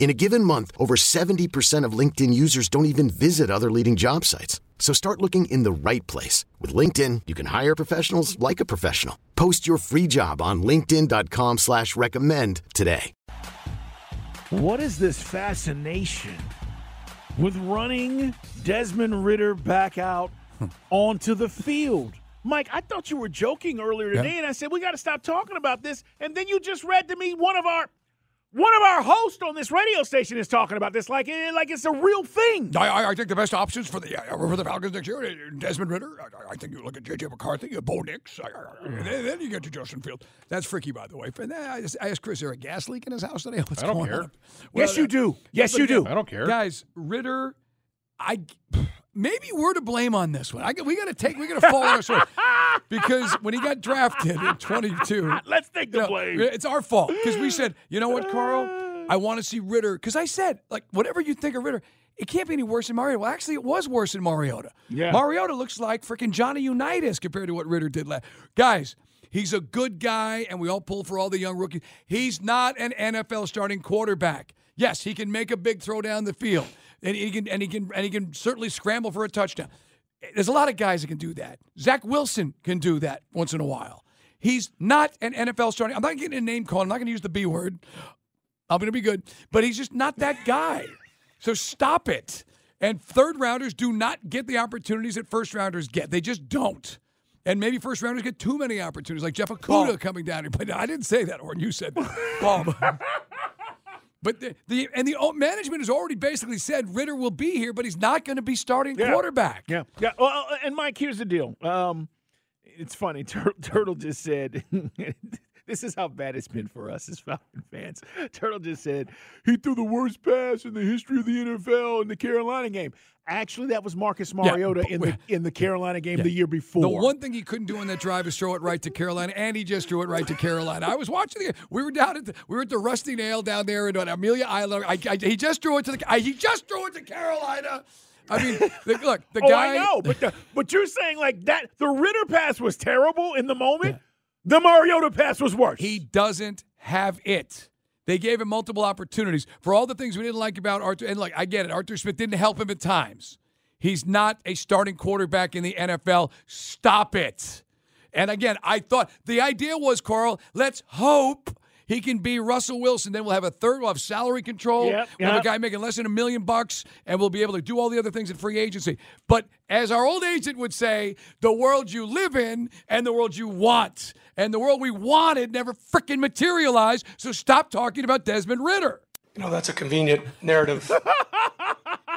In a given month, over 70% of LinkedIn users don't even visit other leading job sites. So start looking in the right place. With LinkedIn, you can hire professionals like a professional. Post your free job on linkedin.com slash recommend today. What is this fascination with running Desmond Ridder back out onto the field? Mike, I thought you were joking earlier today, Yeah. and I said we got to stop talking about this. And then you just read to me one of our one of our hosts on this radio station is talking about this like eh, like it's a real thing. I, I, I think the best options for the uh, for the Falcons next year, uh, Desmond Ridder. I, I think you look at J.J. McCarthy, uh, Bo Nix, I- I- and then, then you get to Justin Field. That's freaky, by the way. And then I, just, I asked Chris, is there a gas leak in his house today? What's I don't going care. on? Yes, you do. Yes, you do. I don't care. Guys, Ridder, I maybe we're to blame on this one. I, we got to take, we got to fall on our sword because when he got drafted in 22, Let's take the you know, blame. it's our fault because we said, you know what, Carl, I want to see Ridder because I said like whatever you think of Ridder. It can't be any worse than Mariota. Well, actually, it was worse than Mariota. Yeah. Mariota looks like freaking Johnny Unitas compared to what Ridder did last. Guys, he's a good guy, and we all pull for all the young rookies. He's not an NFL starting quarterback. Yes, he can make a big throw down the field, and he can and he can and he can certainly scramble for a touchdown. There's a lot of guys that can do that. Zach Wilson can do that once in a while. He's not an NFL starting. I'm not getting a name call. I'm not going to use the B word. I'm going to be good, but he's just not that guy. So stop it. And third rounders do not get the opportunities that first rounders get. They just don't. And maybe first rounders get too many opportunities, like Jeff Okudah coming down here. But I didn't say that, or you said that. Bob. But the, the and the management has already basically said Ridder will be here, but he's not going to be starting Yeah. quarterback. Yeah, yeah. Well, uh, and Mike, here's the deal. Um, it's funny. Tur- Turtle just said, "This is how bad it's been for us as Falcon fans." Turtle just said he threw the worst pass in the history of the NFL in the Carolina game. Actually, that was Marcus Mariota in the in the Carolina game the year before. The one thing he couldn't do on that drive is throw it right to Carolina, and he just threw it right to Carolina. I was watching the We were down at the, we were at the Rusty Nail down there in uh, Amelia Island. I, I, he just threw it to the I, he just threw it to Carolina. I mean, the, look, the oh, guy. I know, but the, but you're saying like that. The Ridder pass was terrible in the moment. The Mariota pass was worse. He doesn't have it. They gave him multiple opportunities for all the things we didn't like about Arthur. And like, I get it. Arthur Smith didn't help him at times. He's not a starting quarterback in the NFL. Stop it. And again, I thought the idea was, Carl, let's hope he can be Russell Wilson. Then we'll have a third, we'll have salary control. Yep, we'll have a guy making less than a million bucks, and we'll be able to do all the other things in free agency. But as our old agent would say, the world you live in and the world you want. And the world we wanted never freaking materialized. So stop talking about Desmond Ridder. You know, that's a convenient narrative.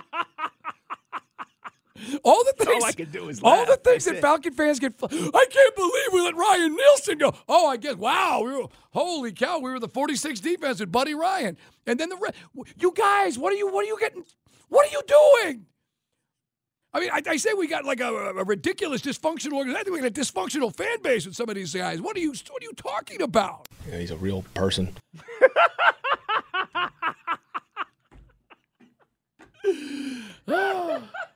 All the things all I can do is all the things That's that it. Falcon fans get. fl- I can't believe we let Ryan Nielsen go. Oh, I guess. Wow. We were, holy cow. We were the 46 defense with Buddy Ryan, and then the you guys. What are you? What are you getting? What are you doing? I mean, I, I say we got like a, a ridiculous dysfunctional organization. I think we got a dysfunctional fan base with some of these guys. What are you? What are you talking about? Yeah, he's a real person. I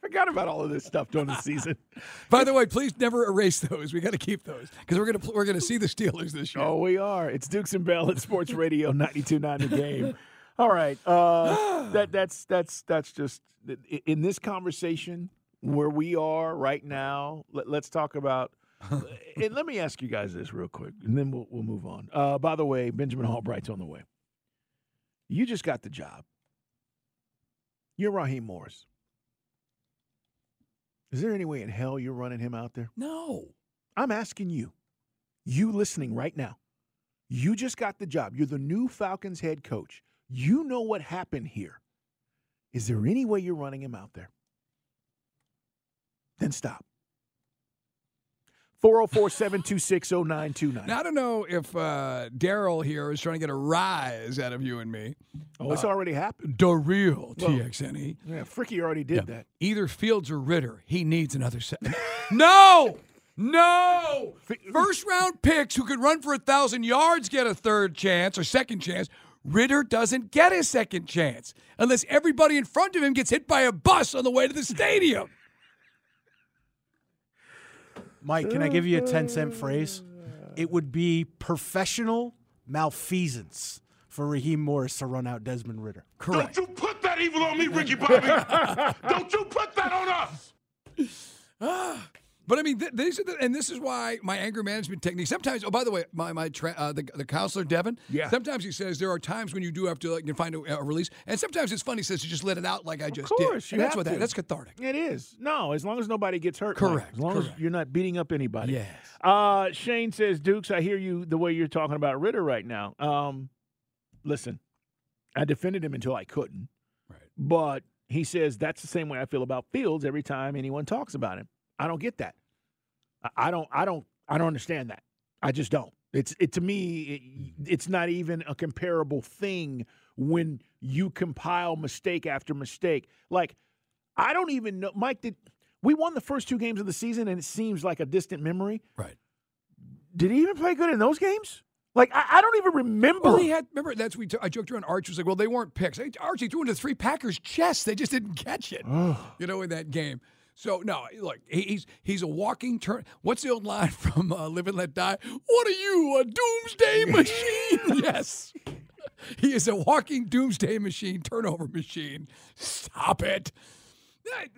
forgot about all of this stuff during the season. By the way, please never erase those. We got to keep those because we're gonna we're gonna see the Steelers this year. Oh, we are. It's Dukes and Bell at Sports Radio 92.9 The Game. All right. Uh, that that's that's that's just in this conversation where we are right now. Let, us talk about. and let me ask you guys this real quick, and then we'll we'll move on. Uh, by the way, Benjamin Albright's on the way. You just got the job. You're Raheem Morris. Is there any way in hell you're running him out there? No. I'm asking you, you listening right now. You just got the job. You're the new Falcons head coach. You know what happened here. Is there any way you're running him out there? Then stop. 404 726 0929. Now, I don't know if uh, Daryl here is trying to get a rise out of you and me. Oh, it's uh, already happened. The real well, TXNE. Yeah, Fricky already did yeah. that. Either Fields or Ridder, He needs another set. no! No! First round picks who could run for a thousand yards get a third chance or second chance. Ridder doesn't get a second chance unless everybody in front of him gets hit by a bus on the way to the stadium. Mike, can I give you a 10 cent phrase? It would be professional malfeasance for Raheem Morris to run out Desmond Ridder. Correct. Don't you put that evil on me, Ricky Bobby. Don't you put that on us. But I mean, th- these are the, and this is why my anger management technique. Sometimes, oh, by the way, my my tra- uh, the, the counselor Devin. Yeah. Sometimes he says there are times when you do have to like find a, a release, and sometimes it's funny. He says to just let it out like I just of course, did. You and that's what that that's cathartic. It is. No, as long as nobody gets hurt. Correct. Mike. As long correct. as you're not beating up anybody. Yes. Uh, Shane says, Dukes, I hear you the way you're talking about Ridder right now. Um, listen, I defended him until I couldn't. Right. But he says that's the same way I feel about Fields every time anyone talks about him. I don't get that. I don't, I don't, I don't understand that. I just don't. It's it to me. It, it's not even a comparable thing when you compile mistake after mistake. Like I don't even know. Mike did. We won the first two games of the season, and it seems like a distant memory. Right. Did he even play good in those games? Like I, I don't even remember. Well, he had. Remember that's we. T- I joked around. Arch was like, "Well, they weren't picks." Archie threw into three Packers' chests. They just didn't catch it. you know, in that game. So no, look, he's he's a walking turn. What's the old line from uh, Live and Let Die? What are you, a doomsday machine? yes, he is a walking doomsday machine, turnover machine. Stop it.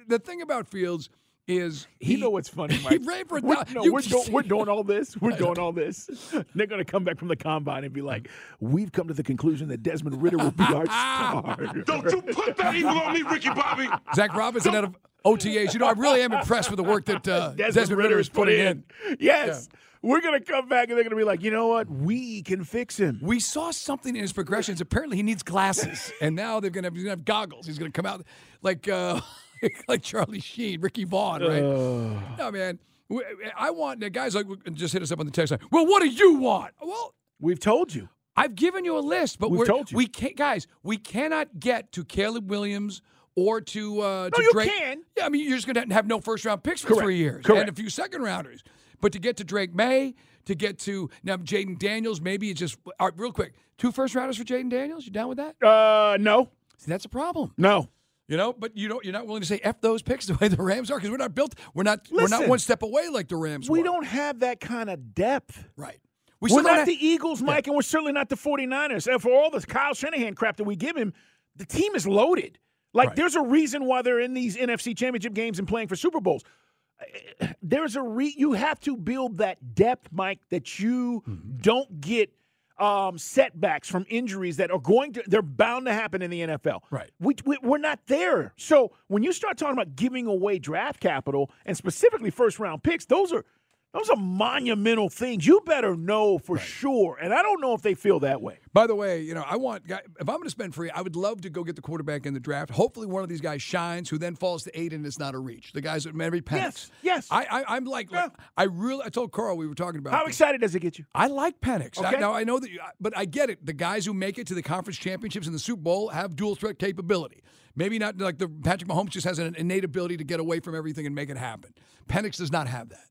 The thing about Fields is he, you know what's funny, Mike? He ran for we're, no, we're, do, we're doing all this. We're doing all this. They're going to come back from the combine and be like, "We've come to the conclusion that Desmond Ridder will be our star." Don't you put that evil on me, Ricky Bobby? Zach Robinson out of OTAs. You know, I really am impressed with the work that uh, Desmond, Desmond Ridder is putting in. in. Yes. Yeah. We're going to come back and they're going to be like, you know what? We can fix him. We saw something in his progressions. Apparently, he needs glasses. and now they're going to have, have, goggles. He's going to come out like uh, like Charlie Sheen, Ricky Vaughn, right? Uh. No, man. I want the guys like just hit us up on the text line. Well, what do you want? Well, we've told you. I've given you a list, but we've we're, told you. we can't, guys. We cannot get to Caleb Williams or to uh, no, to you Drake. can. Yeah, I mean you're just going to have no first round picks for Correct. three years Correct. and a few second rounders. But to get to Drake Maye, to get to now Jayden Daniels, maybe it's just all right, real quick. Two first rounders for Jayden Daniels. You down with that? Uh, no. See, that's a problem. No. You know, but you don't. You're not willing to say f those picks the way the Rams are because we're not built. We're not. Listen, we're not one step away like the Rams. We were. don't have that kind of depth. Right. We are not have, the Eagles, Mike, yeah. and we're certainly not the 49ers. And for all this Kyle Shanahan crap that we give him, the team is loaded. Like, right. there's a reason why they're in these NFC championship games and playing for Super Bowls. There's a re you have to build that depth, Mike, that you mm-hmm. don't get um, setbacks from injuries that are going to they're bound to happen in the NFL. Right. We, we we're not there. So when you start talking about giving away draft capital and specifically first round picks, those are those are monumental things. You better know for right. sure. And I don't know if they feel that way. By the way, you know, I want if I'm going to spend free, I would love to go get the quarterback in the draft. Hopefully, one of these guys shines, who then falls to eight and it's not a reach. The guys at Mary Penix. Yes, yes. I, I am like, yeah. like, I really. I told Carl we were talking about. How this. excited does it get you? I like Penix. Okay. I, now I know that, you, but I get it. The guys who make it to the conference championships and the Super Bowl have dual threat capability. Maybe not like the Patrick Mahomes just has an innate ability to get away from everything and make it happen. Penix does not have that.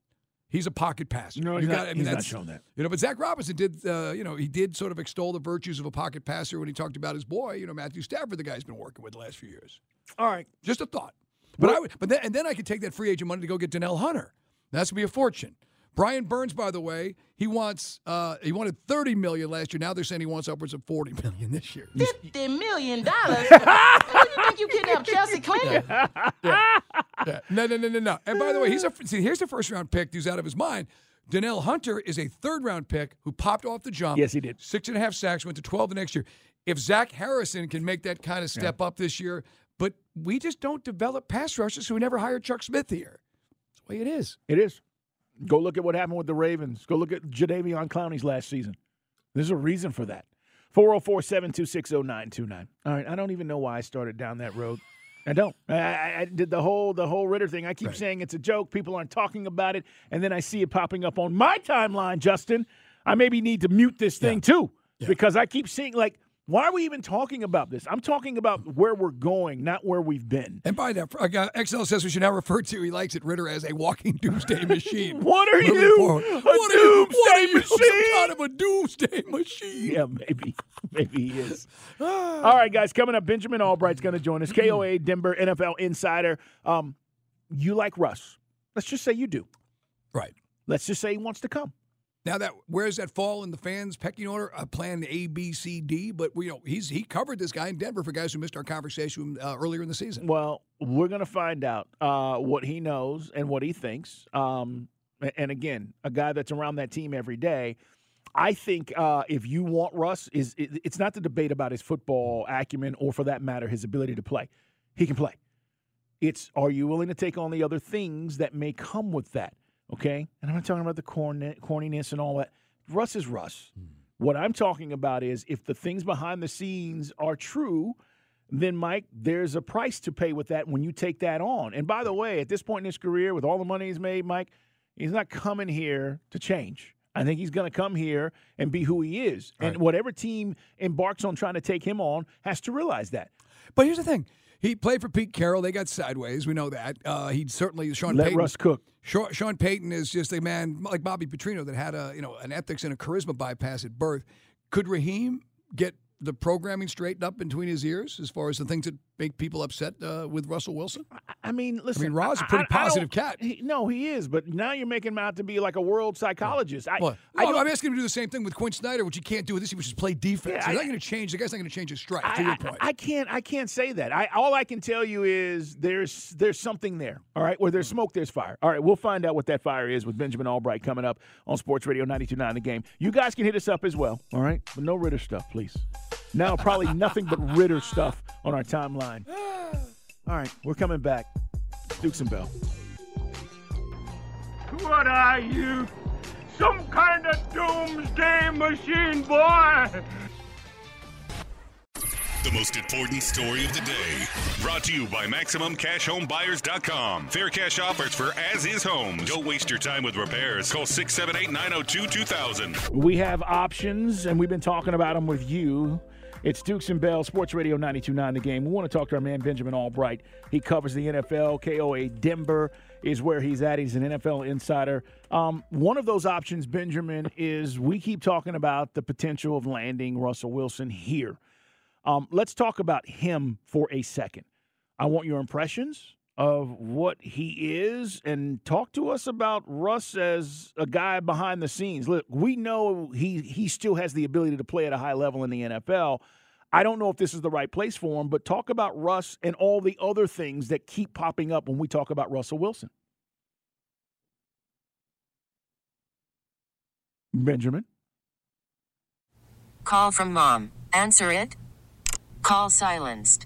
He's a pocket passer. No, he's, you not, got, I mean, he's not shown that. You know, but Zach Robinson did, uh, you know, he did sort of extol the virtues of a pocket passer when he talked about his boy, you know, Matthew Stafford, the guy he's been working with the last few years. All right. Just a thought. But I would, but then, and then I could take that free agent money to go get Danielle Hunter. That's gonna be a fortune. Brian Burns, by the way, he wants uh, he wanted thirty million last year. Now they're saying he wants upwards of forty million this year. Fifty million dollars. Who do you think you kidnapped Chelsea Clinton? Yeah. No, no, no, no, no. And by the way, he's a see. Here's the first round pick. Who's out of his mind. Danielle Hunter is a third round pick who popped off the jump. Yes, he did. Six and a half sacks, went to 12 the next year. If Zach Harrison can make that kind of step up this year, but we just don't develop pass rushers, so we never hired Chuck Smith here. That's the way it is. It is. Go look at what happened with the Ravens. Go look at Jadeveon Clowney's last season. There's a reason for that. 404 726 0929. All right. I don't even know why I started down that road. I don't. I, I, I did the whole the whole Ridder thing. I keep saying it's a joke. People aren't talking about it, and then I see it popping up on my timeline. Justin, I maybe need to mute this thing too because I keep seeing like, why are we even talking about this? I'm talking about where we're going, not where we've been. And by that, uh, XL says we should now refer to, he likes it, Ridder, as a walking doomsday machine. What are Moving you? forward. A what are you? What are doomsday you? Some kind of a doomsday machine. Yeah, maybe. Maybe he is. All right, guys, coming up, Benjamin Albright's going to join us. KOA Denver NFL Insider. Um, you like Russ. Let's just say you do. Right. Let's just say he wants to come. Now that where does that fall in the fans' pecking order? A plan A, B, C, D. But we you know he's he covered this guy in Denver for guys who missed our conversation uh, earlier in the season. Well, we're going to find out uh, what he knows and what he thinks. Um, and again, a guy that's around that team every day. I think uh, if you want Russ, is it, it's not the debate about his football acumen or, for that matter, his ability to play. He can play. It's are you willing to take on the other things that may come with that? Okay, and I'm not talking about the corny, corniness and all that. Russ is Russ. Hmm. What I'm talking about is if the things behind the scenes are true, then Mike, there's a price to pay with that when you take that on. And by the way, at this point in his career, with all the money he's made, Mike, he's not coming here to change. I think he's going to come here and be who he is. And whatever team embarks on trying to take him on has to realize that. But here's the thing: he played for Pete Carroll. They got sideways. We know that. Uh, he certainly Sean Let Payton. Russ cook. Sean, Sean Payton is just a man like Bobby Petrino that had a you know an ethics and a charisma bypass at birth. Could Raheem get the programming straightened up between his ears as far as the things that make people upset uh, with Russell Wilson? I mean, listen. I mean, Ra's a pretty I- I positive don't- cat. He, no, he is. But now you're making him out to be like a world psychologist. I, What? I Well, don't- I'm asking him to do the same thing with Quin Snyder, which he can't do with this, which just play defense. Yeah, He's I- not going to change. The guy's not going to change his strike. I, to your I- point. I can't. I can't say that. I all I can tell you is there's there's something there. All right, where there's smoke, there's fire. All right, we'll find out what that fire is with Benjamin Albright coming up on Sports Radio 92.9 The Game. You guys can hit us up as well. All right, but no Ridder stuff, please. Now probably nothing but Ridder stuff on our timeline. All right, we're coming back. Dukes and Bell. What are you? Some kind of doomsday machine, boy! The most important story of the day. Brought to you by MaximumCashHomeBuyers.com. Fair cash offers for as is homes. Don't waste your time with repairs. Call 678 902 2000. We have options, and we've been talking about them with you. It's Dukes and Bell, Sports Radio 92.9 The Game. We want to talk to our man, Benjamin Albright. He covers the NFL. KOA Denver is where he's at. He's an NFL insider. Um, one of those options, Benjamin, is we keep talking about the potential of landing Russell Wilson here. Um, let's talk about him for a second. I want your impressions of what he is and talk to us about Russ as a guy behind the scenes. Look, we know he he still has the ability to play at a high level in the NFL. I don't know if this is the right place for him, but talk about Russ and all the other things that keep popping up when we talk about Russell Wilson. Benjamin. Call from mom. Answer it. Call silenced.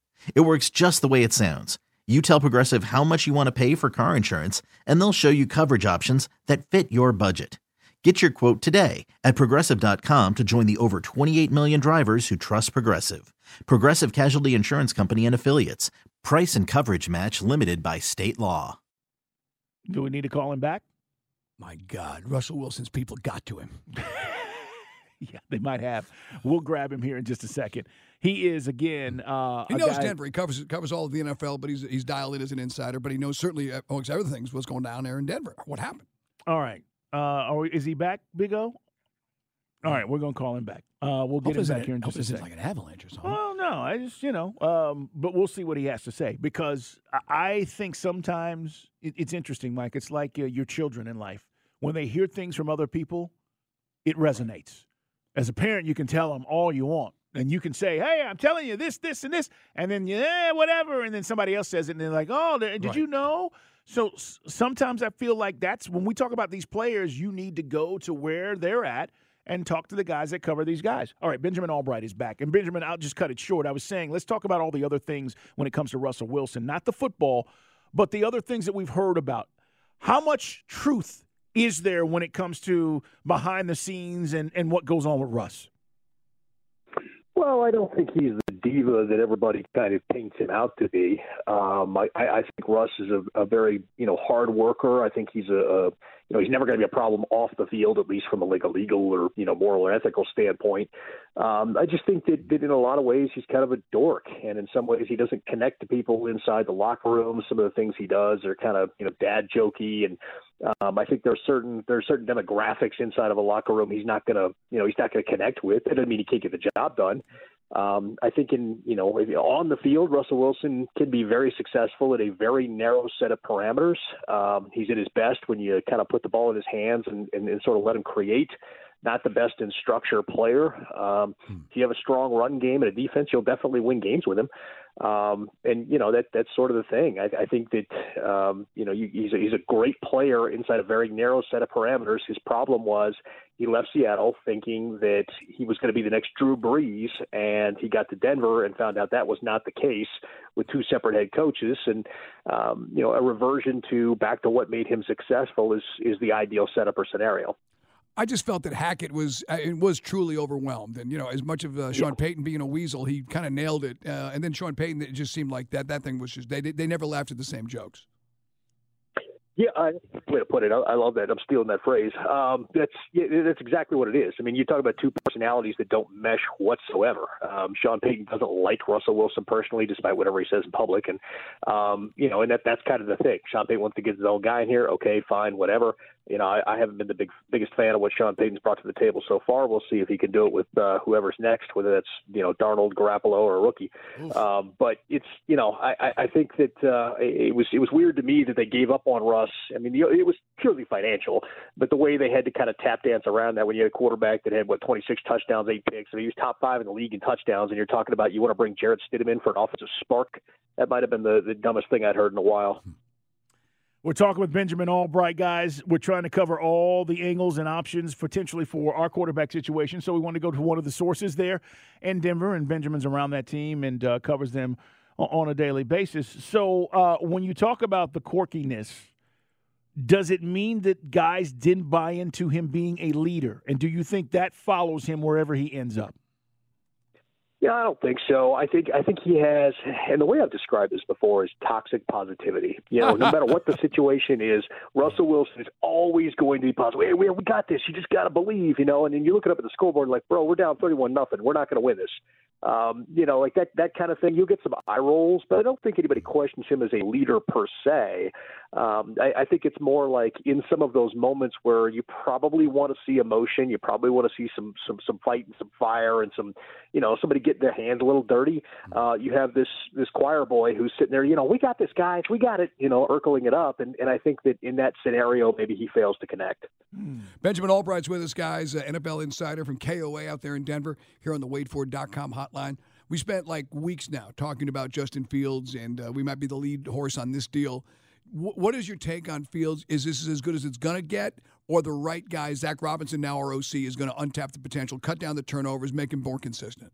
It works just the way it sounds. You tell Progressive how much you want to pay for car insurance, and they'll show you coverage options that fit your budget. Get your quote today at progressive.com to join the over 28 million drivers who trust Progressive. Progressive Casualty Insurance Company and Affiliates. Price and coverage match limited by state law. Do we need to call him back? My God, Russell Wilson's people got to him. yeah, they might have. We'll grab him here in just a second. He is again. Uh, He a knows guy- Denver. He covers covers all of the NFL, but he's he's dialed in as an insider. But he knows certainly uh, amongst other things what's going down there in Denver. What happened? All right. Uh, are we, is he back, Big O? All right, we're gonna call him back. Uh, we'll get Hope him back an- here in hope just a second. like an avalanche or something. Well, no, I just you know, um, but we'll see what he has to say because I, I think sometimes it, it's interesting, Mike. It's like uh, your children in life when they hear things from other people, it resonates. As a parent, you can tell them all you want, and you can say, "Hey, I'm telling you this, this, and this," and then yeah, whatever, and then somebody else says it, and they're like, "Oh, did Right. you know?" So s- sometimes I feel like that's when we talk about these players, you need to go to where they're at and talk to the guys that cover these guys. All right, Benjamin Albright is back. And Benjamin, I'll just cut it short. I was saying, let's talk about all the other things when it comes to Russell Wilson, not the football, but the other things that we've heard about. How much truth is there when it comes to behind the scenes and, and what goes on with Russ? Well, I don't think he's the diva that everybody kind of paints him out to be. Um, I, I think Russ is a, a very you know hard worker. I think he's a, a you know he's never going to be a problem off the field, at least from a like a legal or you know moral or ethical standpoint. Um, I just think that, that in a lot of ways he's kind of a dork, and in some ways he doesn't connect to people inside the locker room. Some of the things he does are kind of you know dad jokey, and um, I think there's certain there's certain demographics inside of a locker room he's not gonna you know he's not gonna connect with. That doesn't mean he can't get the job done. Um, I think in you know on the field, Russell Wilson can be very successful at a very narrow set of parameters. Um, he's at his best when you kind of put the ball in his hands and, and, and sort of let him create. Not the best in structure player. Um, If you have a strong run game and a defense, you'll definitely win games with him. Um, and you know that that's sort of the thing. I, I think that um, you know you, he's a, he's a great player inside a very narrow set of parameters. His problem was he left Seattle thinking that he was going to be the next Drew Brees, and he got to Denver and found out that was not the case with two separate head coaches. And um, you know a reversion to back to what made him successful is is the ideal setup or scenario. I just felt that Hackett was uh, it was truly overwhelmed, and you know, as much of uh, Sean Payton being a weasel, he kind of nailed it. Uh, and then Sean Payton, it just seemed like that that thing was just they they never laughed at the same jokes. Yeah, I, way to put it. I, I love that. I'm stealing that phrase. Um, that's yeah, that's exactly what it is. I mean, you talk about two personalities that don't mesh whatsoever. Um, Sean Payton doesn't like Russell Wilson personally, despite whatever he says in public, and um, you know, and that that's kind of the thing. Sean Payton wants to get his own guy in here. Okay, fine, whatever. You know, I, I haven't been the big biggest fan of what Sean Payton's brought to the table so far. We'll see if he can do it with uh, whoever's next, whether that's you know Darnold, Garoppolo, or a rookie. Um, but it's you know, I, I- think that uh, it it was it was weird to me that they gave up on Russ. I mean, it was purely financial, but the way they had to kind of tap dance around that when you had a quarterback that had what 26 touchdowns, eight picks, I mean, he was top five in the league in touchdowns, and you're talking about you want to bring Jarrett Stidham in for an offensive spark. That might have been the, the dumbest thing I'd heard in a while. We're talking with Benjamin Albright, guys. We're trying to cover all the angles and options potentially for our quarterback situation. So we want to go to one of the sources there in Denver, and Benjamin's around that team and uh, covers them on a daily basis. So uh, when you talk about the quirkiness, does it mean that guys didn't buy into him being a leader? And do you think that follows him wherever he ends up? Yeah, I don't think so. I think I think he has, and the way I've described this before is toxic positivity. You know, no matter what the situation is, Russell Wilson is always going to be positive. Hey, we, we got this. You just got to believe. You know, and then you look it up at the scoreboard, like, bro, we're down thirty-one nothing. We're not going to win this. Um, you know, like that that kind of thing. You'll get some eye rolls, but I don't think anybody questions him as a leader per se. Um, I, I think it's more like in some of those moments where you probably want to see emotion, you probably want to see some some some fight and some fire and some, you know, somebody getting their hands a little dirty. Uh, you have this this choir boy who's sitting there, you know, we got this, guys, we got it, you know, urkling it up, and and I think that in that scenario maybe he fails to connect. Benjamin Albright's with us, guys, uh, NFL insider from KOA out there in Denver, here on the WadeFord.com hotline. We spent like weeks now talking about Justin Fields, and uh, we might be the lead horse on this deal. Wh- what is your take on Fields? Is this as good as it's going to get, or the right guy, Zach Robinson, now our OC, is going to untap the potential, cut down the turnovers, make him more consistent?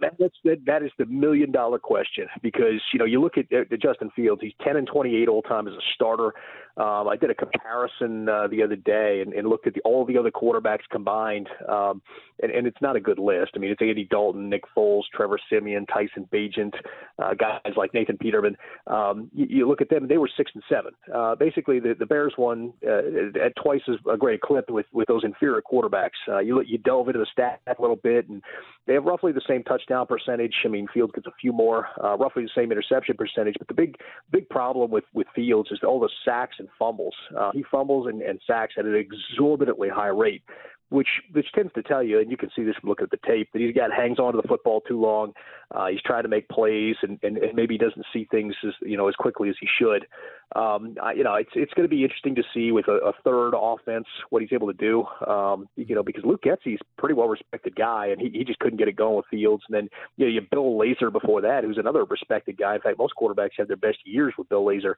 That's that, that is the million dollar question because you know you look at, at Justin Fields, he's 10 and 28 all time as a starter. Um, I did a comparison uh, the other day and, and looked at the, all the other quarterbacks combined, um, and, and it's not a good list. I mean, it's Andy Dalton, Nick Foles, Trevor Siemian, Tyson Bagent, uh, guys like Nathan Peterman. Um, you, you look at them; they were six and seven. Uh, basically, the, the Bears won uh, at twice as a great clip with with those inferior quarterbacks. Uh, you you delve into the stat a little bit, and they have roughly the same touchdown percentage. I mean, Fields gets a few more, uh, roughly the same interception percentage. But the big big problem with with Fields is all the sacks and fumbles. Uh, he fumbles and, and sacks at an exorbitantly high rate which which tends to tell you, and you can see this from looking at the tape, that he's got hangs on to the football too long. Uh, he's trying to make plays, and, and, and maybe he doesn't see things as you know as quickly as he should. Um, I, you know, it's it's going to be interesting to see with a, a third offense what he's able to do. Um, you know, because Luke Getsy's a pretty well respected guy, and he, he just couldn't get it going with Fields. And then you know, you have Bill Lazor before that, who's another respected guy. In fact, most quarterbacks have their best years with Bill Lazor,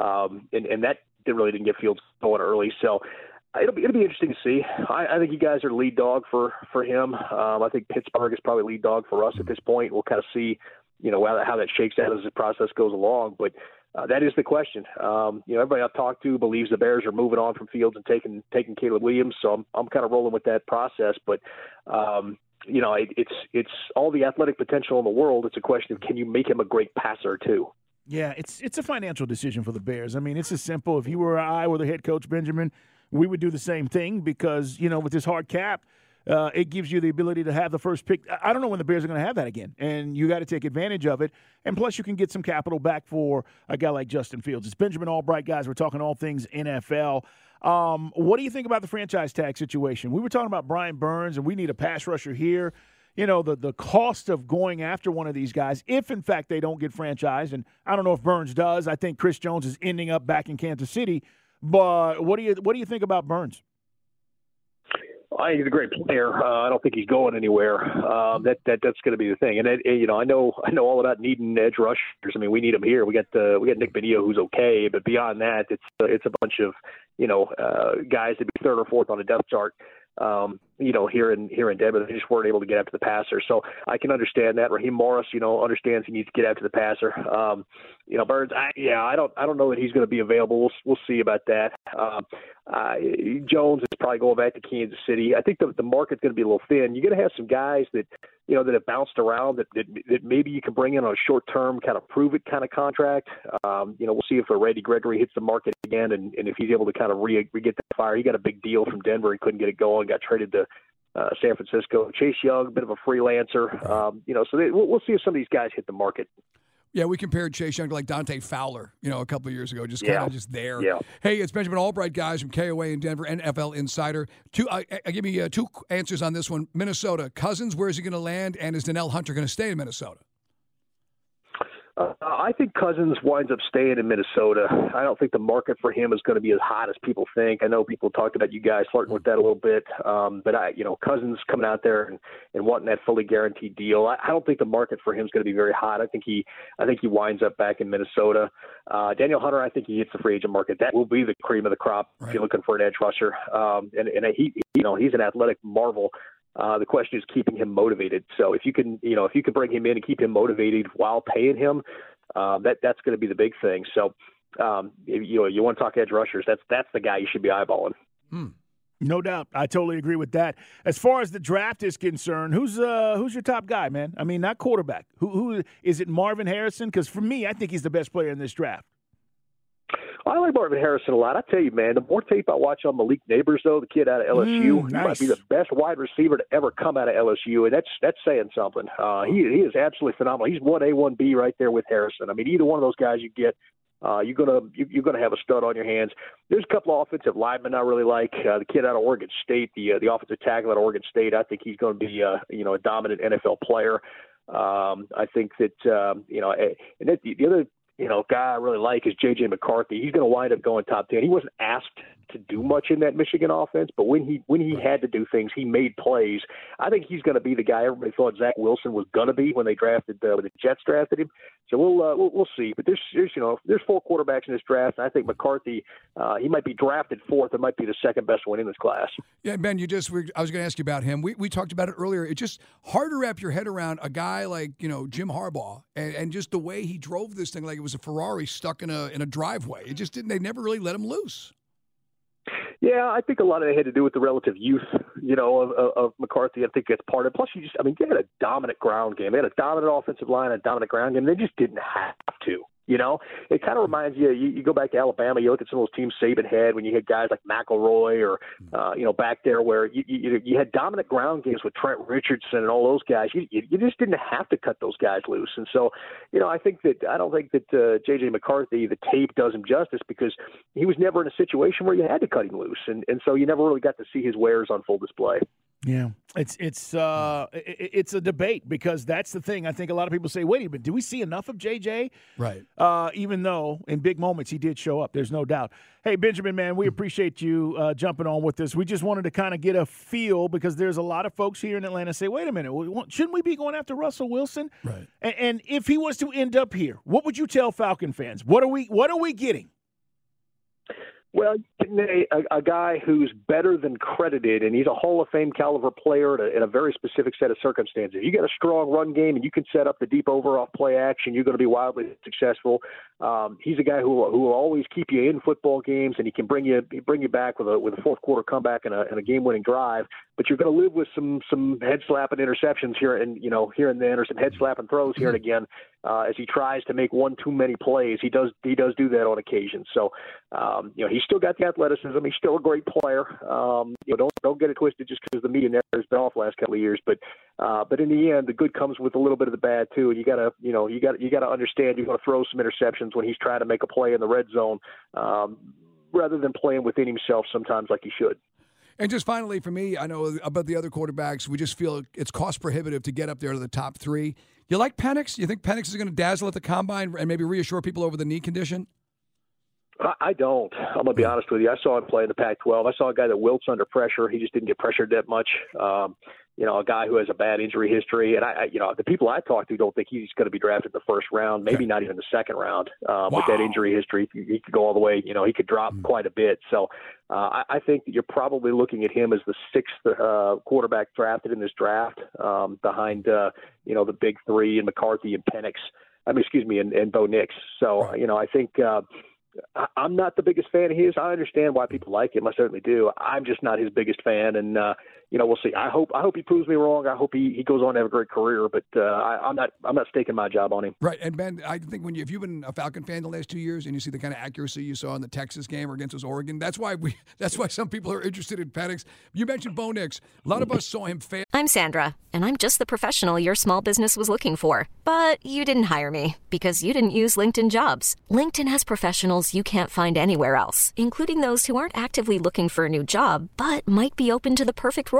um, and and that didn't really didn't get Fields going early. So It'll be it'll be interesting to see. I, I think you guys are lead dog for for him. Um, I think Pittsburgh is probably lead dog for us at this point. We'll kind of see, you know, how, how that shakes out as the process goes along. But uh, that is the question. Um, you know, everybody I've talked to believes the Bears are moving on from Fields and taking taking Caleb Williams. So I'm I'm kind of rolling with that process. But um, you know, it, it's it's all the athletic potential in the world. It's a question of can you make him a great passer too. Yeah, it's it's a financial decision for the Bears. I mean, it's as simple. If you were I were the head coach, Benjamin, we would do the same thing because you know with this hard cap. Uh, it gives you the ability to have the first pick. I don't know when the Bears are going to have that again, and you got to take advantage of it. And plus, you can get some capital back for a guy like Justin Fields. It's Benjamin Albright, guys. We're talking all things NFL. Um, what do you think about the franchise tag situation? We were talking about Brian Burns, and we need a pass rusher here. You know, the, the cost of going after one of these guys, if in fact they don't get franchised, and I don't know if Burns does. I think Chris Jones is ending up back in Kansas City. But what do you what do you think about Burns? I think he's a great player. Uh, I don't think he's going anywhere. Um, that that that's going to be the thing. And it, you know, I know I know all about needing edge rushers. I mean, we need them here. We got uh, we got Nick Bonitto, who's okay, but beyond that, it's uh, it's a bunch of you know uh, guys to be third or fourth on the depth chart um, you know, here in here in Denver, they just weren't able to get after the passer. So I can understand that. Raheem Morris, you know, understands he needs to get after the passer. Um, you know, Burns, I, yeah, I don't, I don't know that he's going to be available. We'll, we'll see about that. Um, uh, Jones is probably going back to Kansas City. I think the the market's going to be a little thin. You're going to have some guys that, you know, that have bounced around that that, that maybe you can bring in on a short term kind of prove it kind of contract. Um, you know, we'll see if Randy Gregory hits the market again, and, and if he's able to kind of re, re get the fire. He got a big deal from Denver. He couldn't get it going. Got traded to uh, San Francisco. Chase Young, a bit of a freelancer. Um, you know, so they, we'll, we'll see if some of these guys hit the market. Yeah, we compared Chase Young to like Dante Fowler, you know, a couple of years ago, just kind Yeah. of just there. Yeah. Hey, it's Benjamin Albright, guys from KOA in Denver, NFL Insider. Two, uh, uh, give me uh, two answers on this one. Minnesota, Cousins, where is he going to land, and is Danielle Hunter going to stay in Minnesota? Uh, I think Cousins winds up staying in Minnesota. I don't think the market for him is going to be as hot as people think. I know people talked about you guys flirting with that a little bit, um, but I, you know, Cousins coming out there and, and wanting that fully guaranteed deal. I, I don't think the market for him is going to be very hot. I think he, I think he winds up back in Minnesota. Uh, Danielle Hunter, I think he hits the free agent market. That will be the cream of the crop if you're looking for an edge rusher. Um, and and he, you know, he's an athletic marvel. Uh, the question is keeping him motivated. So if you can, you know, if you can bring him in and keep him motivated while paying him, uh, that that's going to be the big thing. So, um, if, you know, you want to talk edge rushers, that's that's the guy you should be eyeballing. No doubt, I totally agree with that. As far as the draft is concerned, who's uh who's your top guy, man? I mean, not quarterback. Who who is it? Marvin Harrison? Because for me, I think he's the best player in this draft. I like Marvin Harrison a lot. I tell you, man, the more tape I watch on Malik Nabers, though, the kid out of LSU, Mm, he might be the best wide receiver to ever come out of LSU, and that's that's saying something. Uh, he he is absolutely phenomenal. He's one A, one B right there with Harrison. I mean, either one of those guys you get, uh, you're gonna you, you're gonna have a stud on your hands. There's a couple of offensive linemen I really like. Uh, the kid out of Oregon State, the uh, the offensive tackle of Oregon State, I think he's going to be uh, you know a dominant NFL player. Um, I think that um, you know, eh, and that, the other you know guy I really like is J.J. McCarthy. He's going to wind up going top ten. He wasn't asked to do much in that Michigan offense, but when he when he had to do things, he made plays. I think he's going to be the guy everybody thought Zach Wilson was going to be when they drafted uh, when the Jets drafted him. So we'll, uh, we'll we'll see. But there's, there's you know there's four quarterbacks in this draft, and I think McCarthy uh, he might be drafted fourth. It might be the second best one in this class. Yeah, Ben, you just we, I was going to ask you about him. We we talked about it earlier. It's just hard to wrap your head around a guy like you know Jim Harbaugh and, and just the way he drove this thing like it was a Ferrari stuck in a in a driveway. It just didn't. They never really let him loose. Yeah, I think a lot of it had to do with the relative youth, you know, of, of, McCarthy. I think that's part of it. Plus, you just, I mean, they had a dominant ground game. They had a dominant offensive line, a dominant ground game. They just didn't have to. You know, it kind of reminds you, you. You go back to Alabama. You look at some of those teams Saban had when you had guys like McElroy or uh, you know back there where you, you you had dominant ground games with Trent Richardson and all those guys. You you just didn't have to cut those guys loose. And so, you know, I think that I don't think that uh, JJ McCarthy the tape does him justice because he was never in a situation where you had to cut him loose, and and so you never really got to see his wares on full display. Yeah, it's it's uh it's a debate because that's the thing. I think a lot of people say, "Wait a minute, do we see enough of JJ?" Right. Uh, even though in big moments he did show up, there's no doubt. Hey, Benjamin, man, we appreciate you uh, jumping on with us. We just wanted to kind of get a feel because there's a lot of folks here in Atlanta say, "Wait a minute, shouldn't we be going after Russell Wilson?" Right. And, and if he was to end up here, what would you tell Falcon fans? What are we What are we getting? Well, a, a guy who's better than credited, and he's a Hall of Fame caliber player in a, in a very specific set of circumstances. If you get a strong run game, and you can set up the deep over off play action. You're going to be wildly successful. Um, he's a guy who who will always keep you in football games, and he can bring you bring you back with a with a fourth quarter comeback and a, and a game winning drive. But you're going to live with some some head slapping interceptions here and you know here and then, or some head slapping throws here and again uh, as he tries to make one too many plays. He does he does do that on occasion. So um, you know he's still got the athleticism. He's still a great player. Um, you know don't don't get it twisted just because the media has been off the last couple of years. But uh, but in the end, the good comes with a little bit of the bad too. And you gotta you know you got you got to understand you're to throw some interceptions when he's trying to make a play in the red zone. Um, rather than playing within himself sometimes like he should. And just finally, for me, I know about the other quarterbacks. We just feel it's cost prohibitive to get up there to the top three. You like Penix? You think Penix is going to dazzle at the combine and maybe reassure people over the knee condition? I don't. I'm gonna be honest with you. I saw him play in the Pac-12. I saw a guy that wilts under pressure. He just didn't get pressured that much. Um, you know, a guy who has a bad injury history, and I, I you know, the people I talk to don't think he's going to be drafted in the first round, maybe not even the second round. Um, wow. With that injury history, he, he could go all the way. You know, he could drop mm. quite a bit. So, uh, I, I think that you're probably looking at him as the sixth uh, quarterback drafted in this draft, um, behind uh, you know the big three and McCarthy and Penix. I mean, excuse me, and, and Bo Nix. So, right. you know, I think. Uh, I'm not the biggest fan of his. I understand why people like him. I certainly do. I'm just not his biggest fan, and uh, you know, we'll see. I hope I hope he proves me wrong. I hope he, he goes on to have a great career. But uh, I, I'm not I'm not staking my job on him. Right. And Ben, I think when you if you've been a Falcon fan the last two years and you see the kind of accuracy you saw in the Texas game or against us Oregon, that's why we that's why some people are interested in Penix. You mentioned Bo Nix. A lot of us saw him fail. I'm Sandra, and I'm just the professional your small business was looking for. But you didn't hire me because you didn't use LinkedIn Jobs. LinkedIn has professionals you can't find anywhere else, including those who aren't actively looking for a new job but might be open to the perfect role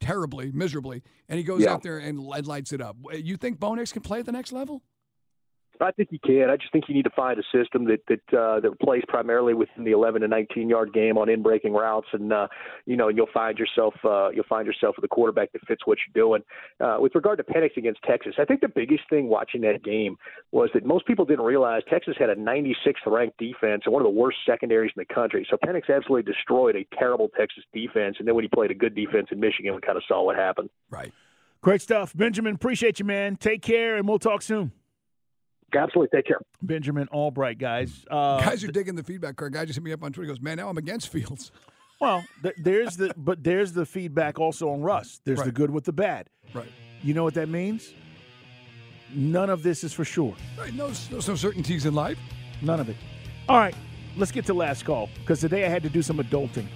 terribly, miserably, and he goes yeah. out there and lights it up. You think Bo Nix can play at the next level? I think you can. I just think you need to find a system that that uh, that plays primarily within the 11 to 19 yard game on in breaking routes, and uh, you know and you'll find yourself uh, you'll find yourself with a quarterback that fits what you're doing. Uh, with regard to Penix against Texas, I think the biggest thing watching that game was that most people didn't realize Texas had a 96th ranked defense and one of the worst secondaries in the country. So Penix absolutely destroyed a terrible Texas defense, and then when he played a good defense in Michigan, we kind of saw what happened. Right. Great stuff, Benjamin. Appreciate you, man. Take care, and we'll talk soon. Absolutely. Take care. Benjamin Albright, guys. Uh, Guys are digging the feedback card. Guy just hit me up on Twitter. He goes, man, now I'm against Fields. Well, th- there's the but there's the feedback also on Russ. There's the good with the bad. Right. You know what that means? None of this is for sure. Right, no, no, no certainties in life. None of it. All right, let's get to last call because today I had to do some adulting,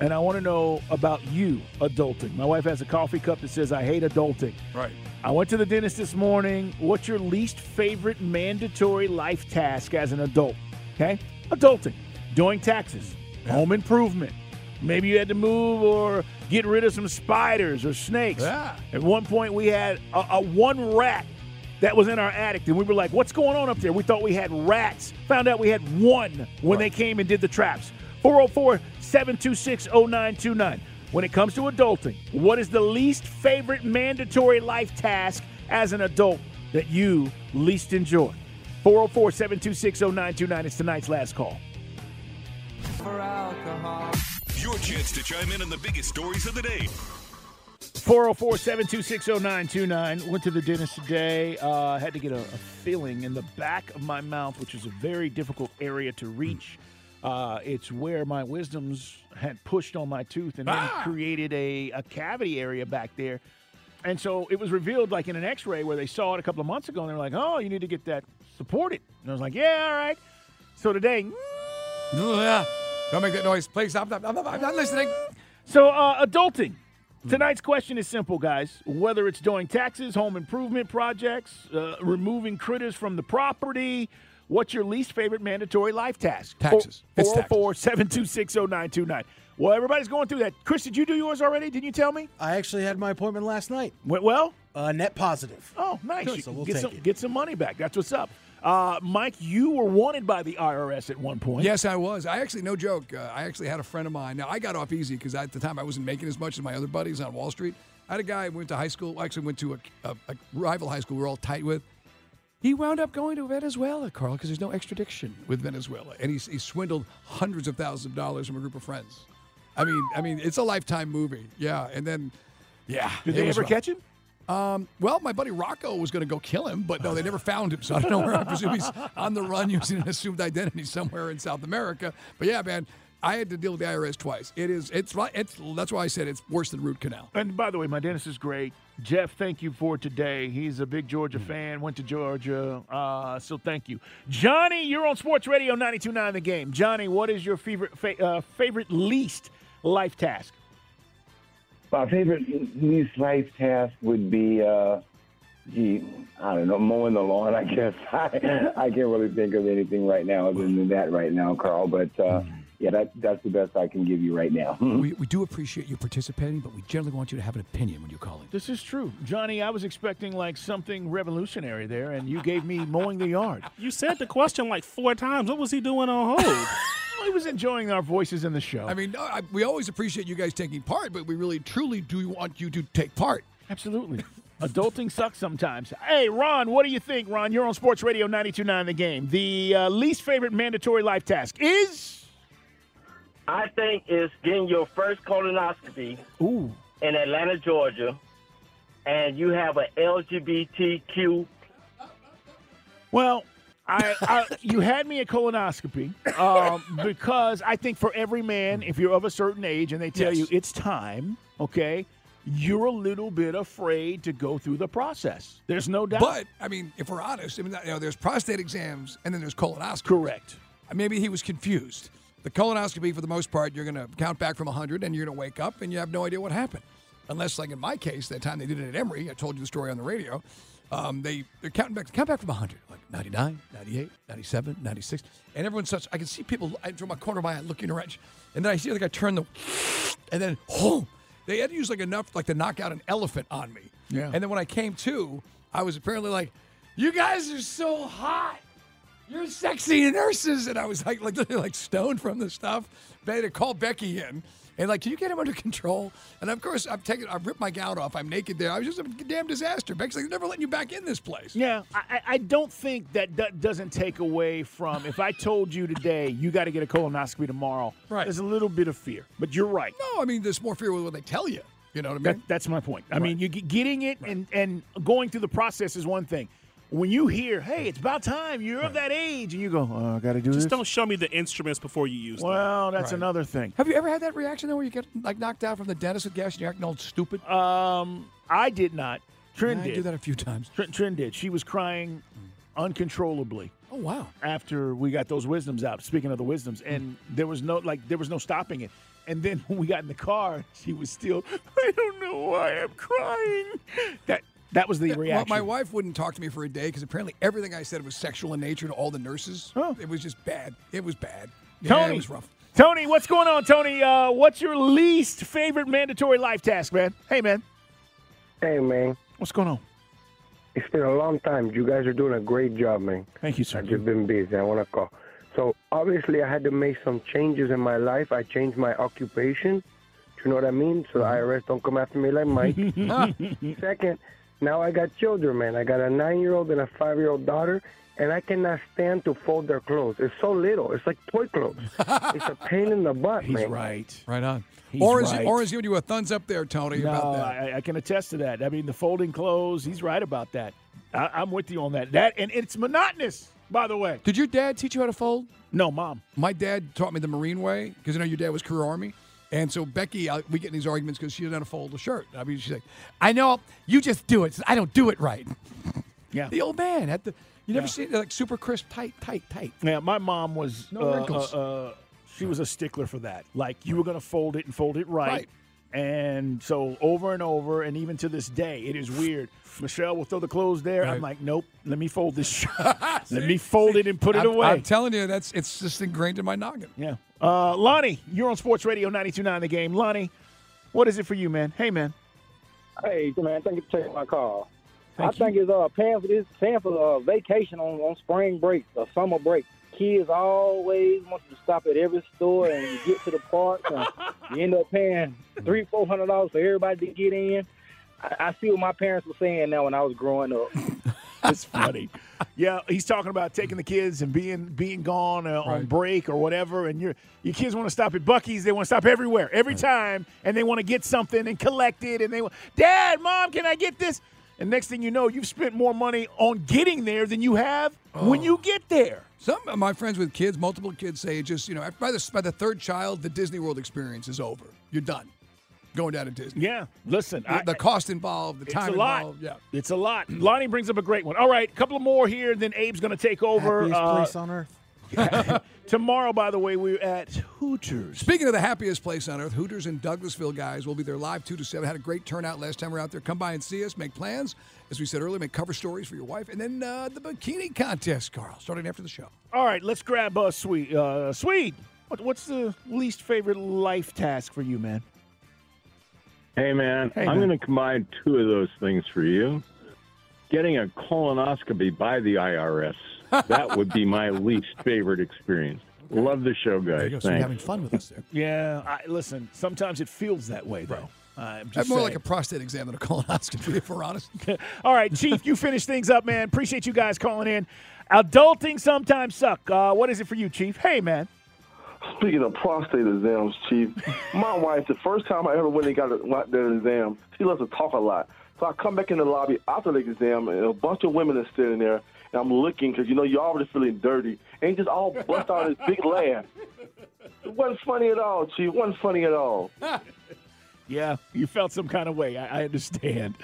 and I want to know about you adulting. My wife has a coffee cup that says I hate adulting. Right. I went to the dentist this morning. What's your least favorite mandatory life task as an adult? Okay, adulting, doing taxes, home improvement. Maybe you had to move or get rid of some spiders or snakes. Yeah. At one point, we had a, a one rat that was in our attic, and we were like, "What's going on up there?" We thought we had rats. Found out we had one when they came and did the traps. 404-726-0929. When it comes to adulting, what is the least favorite mandatory life task as an adult that you least enjoy? 404-726-0929 is tonight's last call. Your chance to chime in on the biggest stories of the day. 404-726-0929. Went to the dentist today. Uh, had to get a, a filling in the back of my mouth, which is a very difficult area to reach. Uh, it's where my wisdoms had pushed on my tooth and then created a, a cavity area back there. And so it was revealed like in an x-ray where they saw it a couple of months ago and they were like, oh, you need to get that supported. And I was like, yeah, all right. So today, Yeah. Don't make that noise. Please stop. I'm, I'm, I'm not listening. So, uh, adulting. Tonight's question is simple, guys. Whether it's doing taxes, home improvement projects, uh, removing critters from the property, what's your least favorite mandatory life task? Taxes. It's 404 726 0929. Well, everybody's going through that. Chris, did you do yours already? Didn't you tell me? I actually had my appointment last night. Went well? Uh, net positive. Oh, nice. Good, so we'll get, take some, it. get some money back. That's what's up. Uh, Mike, you were wanted by the IRS at one point. Yes, I was. I actually, no joke. Uh, I actually had a friend of mine. Now, I got off easy because at the time I wasn't making as much as my other buddies on Wall Street. I had a guy who went to high school, actually went to a, a, a rival high school we are all tight with. He wound up going to Venezuela, Carl, because there's no extradition with Venezuela, and he, he swindled hundreds of thousands of dollars from a group of friends. I mean, I mean, it's a lifetime movie. Yeah, and then, yeah. Did they ever rough. catch him? Um, well, my buddy Rocco was going to go kill him, but no, they never found him. So I don't know where. I presume he's on the run using an assumed identity somewhere in South America. But yeah, man, I had to deal with the IRS twice. It is, it's, right- it's. That's why I said it's worse than root canal. And by the way, my dentist is great. Jeff, thank you for today. He's a big Georgia fan, went to Georgia. Uh, so thank you. Johnny, you're on Sports Radio 92.9 The Game. Johnny, what is your favorite fa- uh, favorite least life task? My favorite least life task would be, uh, gee, I don't know, mowing the lawn. I guess I I can't really think of anything right now other than that right now, Carl. But uh, yeah, that that's the best I can give you right now. we, we do appreciate you participating, but we generally want you to have an opinion when you call in. This is true. Johnny, I was expecting like something revolutionary there, and you gave me mowing the yard. You said the question like four times. What was he doing on hold? he was enjoying our voices in the show. I mean, I, we always appreciate you guys taking part, but we really, truly do want you to take part. Absolutely. Adulting sucks sometimes. Hey, Ron, what do you think, Ron? You're on Sports Radio 92.9 The Game. The uh, least favorite mandatory life task is? I think it's getting your first colonoscopy Ooh. in Atlanta, Georgia, and you have an LGBTQ. Well, I, I you had me a colonoscopy um, because I think for every man, if you're of a certain age and they tell Yes. you it's time, okay, you're a little bit afraid to go through the process. There's no doubt. But I mean, if we're honest, I mean, you know, there's prostate exams and then there's colonoscopy. Correct. Maybe he was confused. The colonoscopy, for the most part, you're going to count back from 100 and you're going to wake up and you have no idea what happened. Unless, like in my case, that time they did it at Emory, I told you the story on the radio. Um, they they're counting back, count back from 100, like 99, 98, 97, 96, and everyone's such. I can see people I, from my corner of my eye looking around, and then I see like I turn the, and then oh, they had to use like enough like to knock out an elephant on me. Yeah. And then when I came to, I was apparently like, "You guys are so hot." You're sexy nurses, and I was like, like, literally like stoned from the stuff. They had to call Becky in, and like, can you get him under control? And of course, I'm taking, I've ripped my gown off. I'm naked there. I was just a damn disaster. Becky's like, never letting you back in this place. Yeah, I, I- don't think that that doesn't take away from if I told you today you got to get a colonoscopy tomorrow. Right. There's a little bit of fear, but you're right. No, I mean, there's more fear with what they tell you. You know what I That, mean? that's my point. I mean, you get- getting it and and going through the process is one thing. When you hear, "Hey, it's about time. You're of that age," and you go, "Oh, I got to do it. Just this." don't show me the instruments before you use them. Well, that's Right. another thing. Have you ever had that reaction though, where you get like knocked out from the dentist with gas and you're acting all stupid? Um, I did not. Trin I did. do that a few times. Trin, Trin did. She was crying uncontrollably. Oh wow! After we got those wisdoms out. Speaking of the wisdoms, and there was no like there was no stopping it. And then when we got in the car, she was still. I don't know why I'm crying. That that was the Well, reaction. my wife wouldn't talk to me for a day because apparently everything I said was sexual in nature to all the nurses. It was just bad. It was bad. Yeah, Tony, it was rough. Tony, what's going on, Tony? Uh, what's your least favorite mandatory life task, man? Hey, man. Hey, man. What's going on? It's been a long time. You guys are doing a great job, man. Thank you, sir. I've just been busy. I want to call. So, obviously, I had to make some changes in my life. I changed my occupation. Do you know what I mean? So, the IRS don't come after me like Mike. Second, now I got children, man. I got a nine year old and a five year old daughter, and I cannot stand to fold their clothes. It's so little. It's like toy clothes. it's a pain in the butt, He's man. right. Right on. He's or is right. or is giving you a thumbs up there, Tony, No, about that? I, I can attest to that. I mean, the folding clothes, he's right about that. I, I'm with you on that. That and it's monotonous, by the way. Did your dad teach you how to fold? No, mom. My dad taught me the Marine way because you know your dad was career Army. And so Becky, uh, we get in these arguments because she doesn't know how to fold a shirt. I mean, she's like, "I know, you just do it. I don't do it right." Yeah. The old man had the. You never Yeah. see it like super crisp, tight, tight, tight. Yeah, my mom was. No uh, wrinkles. Uh, uh, she was a stickler for that. Like you were going to fold it and fold it right. Right. And so over and over, and even to this day, it is weird. Michelle will throw the clothes there. I'm like, nope. Let me fold this. shirt. let me fold it and put it I'm, away. I'm telling you, that's it's just ingrained in my noggin. Yeah. Uh, Lonnie, you're on Sports Radio 92.9 The Game. Lonnie, what is it for you, man? Hey, man. Hey, man, thank you for taking my call. Thank I think it's uh paying for this paying for uh, vacation on, on spring break or summer break. Kids always want you to stop at every store and you get to the park and you end up paying three, four hundred dollars for everybody to get in. I, I see what my parents were saying now when I was growing up. That's funny. yeah, he's talking about taking the kids and being being gone uh, on break or whatever, and your your kids want to stop at Buc-ee's. They want to stop everywhere, every time, and they want to get something and collect it. And they want, Dad, Mom, can I get this? And next thing you know, you've spent more money on getting there than you have when you get there. Some of my friends with kids, multiple kids, say it just you know by the by the third child, the Disney World experience is over. You're done going down to Disney. Yeah, listen, the, I- the cost involved, the It's time a lot. involved. Yeah. It's a lot. Lonnie brings up a great one. All right, a couple of more here, then Abe's going to take over. Happiest Uh, place on earth. tomorrow, by the way, we're at Hooters. Speaking of the happiest place on earth, Hooters in Douglasville, guys, will be there live 2 to 7. Had a great turnout last time we were out there. Come by and see us, make plans. As we said earlier, make cover stories for your wife. And then uh, the bikini contest, Carl, starting after the show. All right, let's grab uh, Sweet. Uh, Sweet, what, what's the least favorite life task for you, man? Hey, man, Hey, I'm going to combine two of those things for you. Getting a colonoscopy by the IRS. That would be my least favorite experience. Love the show, guys. Thanks. Having fun with us there. Yeah, I, listen, sometimes it feels that way, though. I'm That's just more saying. like a prostate exam than a colonoscopy, if we're honest. All right, Chief, you finish things up, man. Appreciate you guys calling in. Adulting sometimes suck. Uh, what is it for you, Chief? Hey, man. Speaking of prostate exams, Chief, my wife, the first time I ever went and got a- got that exam, she loves to talk a lot. So I come back in the lobby after the exam, and a bunch of women are sitting there, and I'm looking because, you know, you're already feeling dirty, and just all bust out this big laugh. It wasn't funny at all, Chief. It wasn't funny at all. Yeah, you felt some kind of way. I, I understand.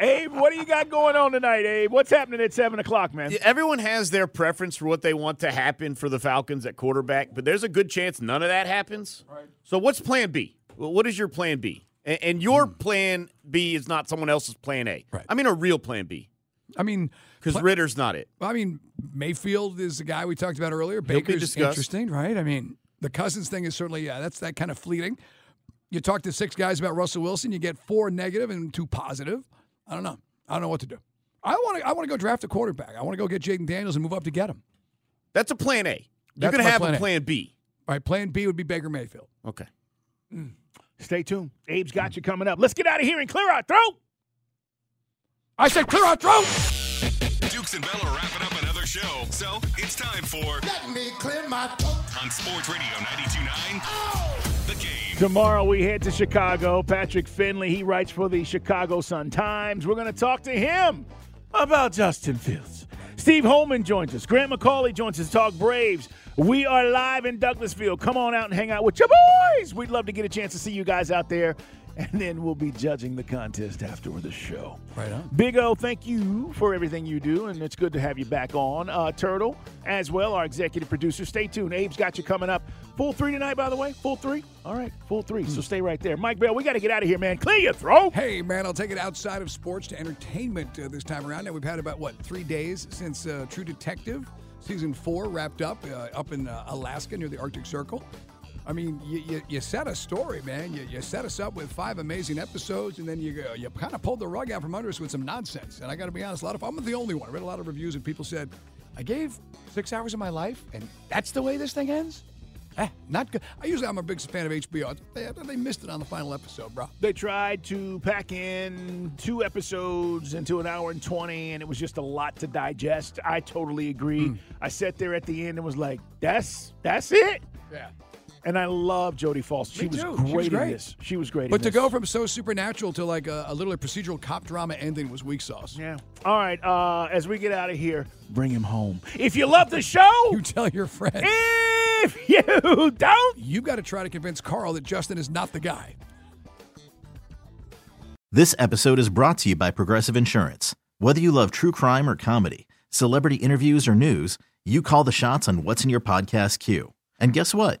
Abe, what do you got going on tonight, Abe? What's happening at 7 o'clock, man? Yeah, Everyone has their preference for what they want to happen for the Falcons at quarterback, but there's a good chance none of that happens. Right. So what's plan B? Well, what is your plan B? And, and your hmm. plan B is not someone else's plan A. Right. I mean a real plan B. I mean, because pla- Ridder's not it. Well, I mean, Mayfield is the guy we talked about earlier. Baker's interesting, right? I mean, the Cousins thing is certainly yeah, that's that kind of fleeting. You talk to six guys about Russell Wilson, you get four negative and two positive. I don't know. I don't know what to do. I want to. I want to go draft a quarterback. I want to go get Jayden Daniels and move up to get him. That's a plan A. You're going to have plan a A. plan B. All right, plan B would be Baker Mayfield. Okay. Mm. Stay tuned. Abe's got you coming up. Let's get out of here and clear our throat. I said clear our throat. Dukes and Bell are wrapping up another show, so it's time for Let me clear my throat. on Sports Radio 92.9 The Game. Tomorrow we head to Chicago. Patrick Finley, he writes for the Chicago Sun Times. We're going to talk to him about Justin Fields. Steve Holman joins us. Grant McAuley joins us talk Braves. We are live in Douglasville. Come on out and hang out with your boys. We'd love to get a chance to see you guys out there. And then we'll be judging the contest after the show. Right on. Big O, thank you for everything you do, and it's good to have you back on. Uh, Turtle, as well, our executive producer. Stay tuned. Abe's got you coming up. Full three tonight, by the way. Full three. All right, full three. So stay right there. Mike Bell, we got to get out of here, man. Clear your throat. Hey, man, I'll take it outside of sports to entertainment uh, this time around. Now, we've had about, what, three days since uh, True Detective season four wrapped up uh, up in uh, Alaska near the Arctic Circle. I mean, you, you, you set a story, man. You, you set us up with five amazing episodes, and then you go- you kind of pulled the rug out from under us with some nonsense. And I got to be honest, a lot of I'm the only one. I read a lot of reviews, and people said, "I gave six hours of my life, and that's the way this thing ends." Eh, not good. I usually I'm a big fan of HBO. They, they missed it on the final episode, bro. They tried to pack in two episodes into an hour and 20, and it was just a lot to digest. I totally agree. I sat there at the end and was like, that's that's it. Yeah. And I love Jodie Foster. She Me was too. great She was in this. She was great But in to this. go from so supernatural to like a, a literally procedural cop drama ending was weak sauce. Yeah. All right, uh, as we get out of here, bring him home. If you love the show, you tell your friends. If you don't, you've got to try to convince Carl that Justin is not the guy. This episode is brought to you by Progressive Insurance. Whether you love true crime or comedy, celebrity interviews or news, you call the shots on what's in your podcast queue. And guess what?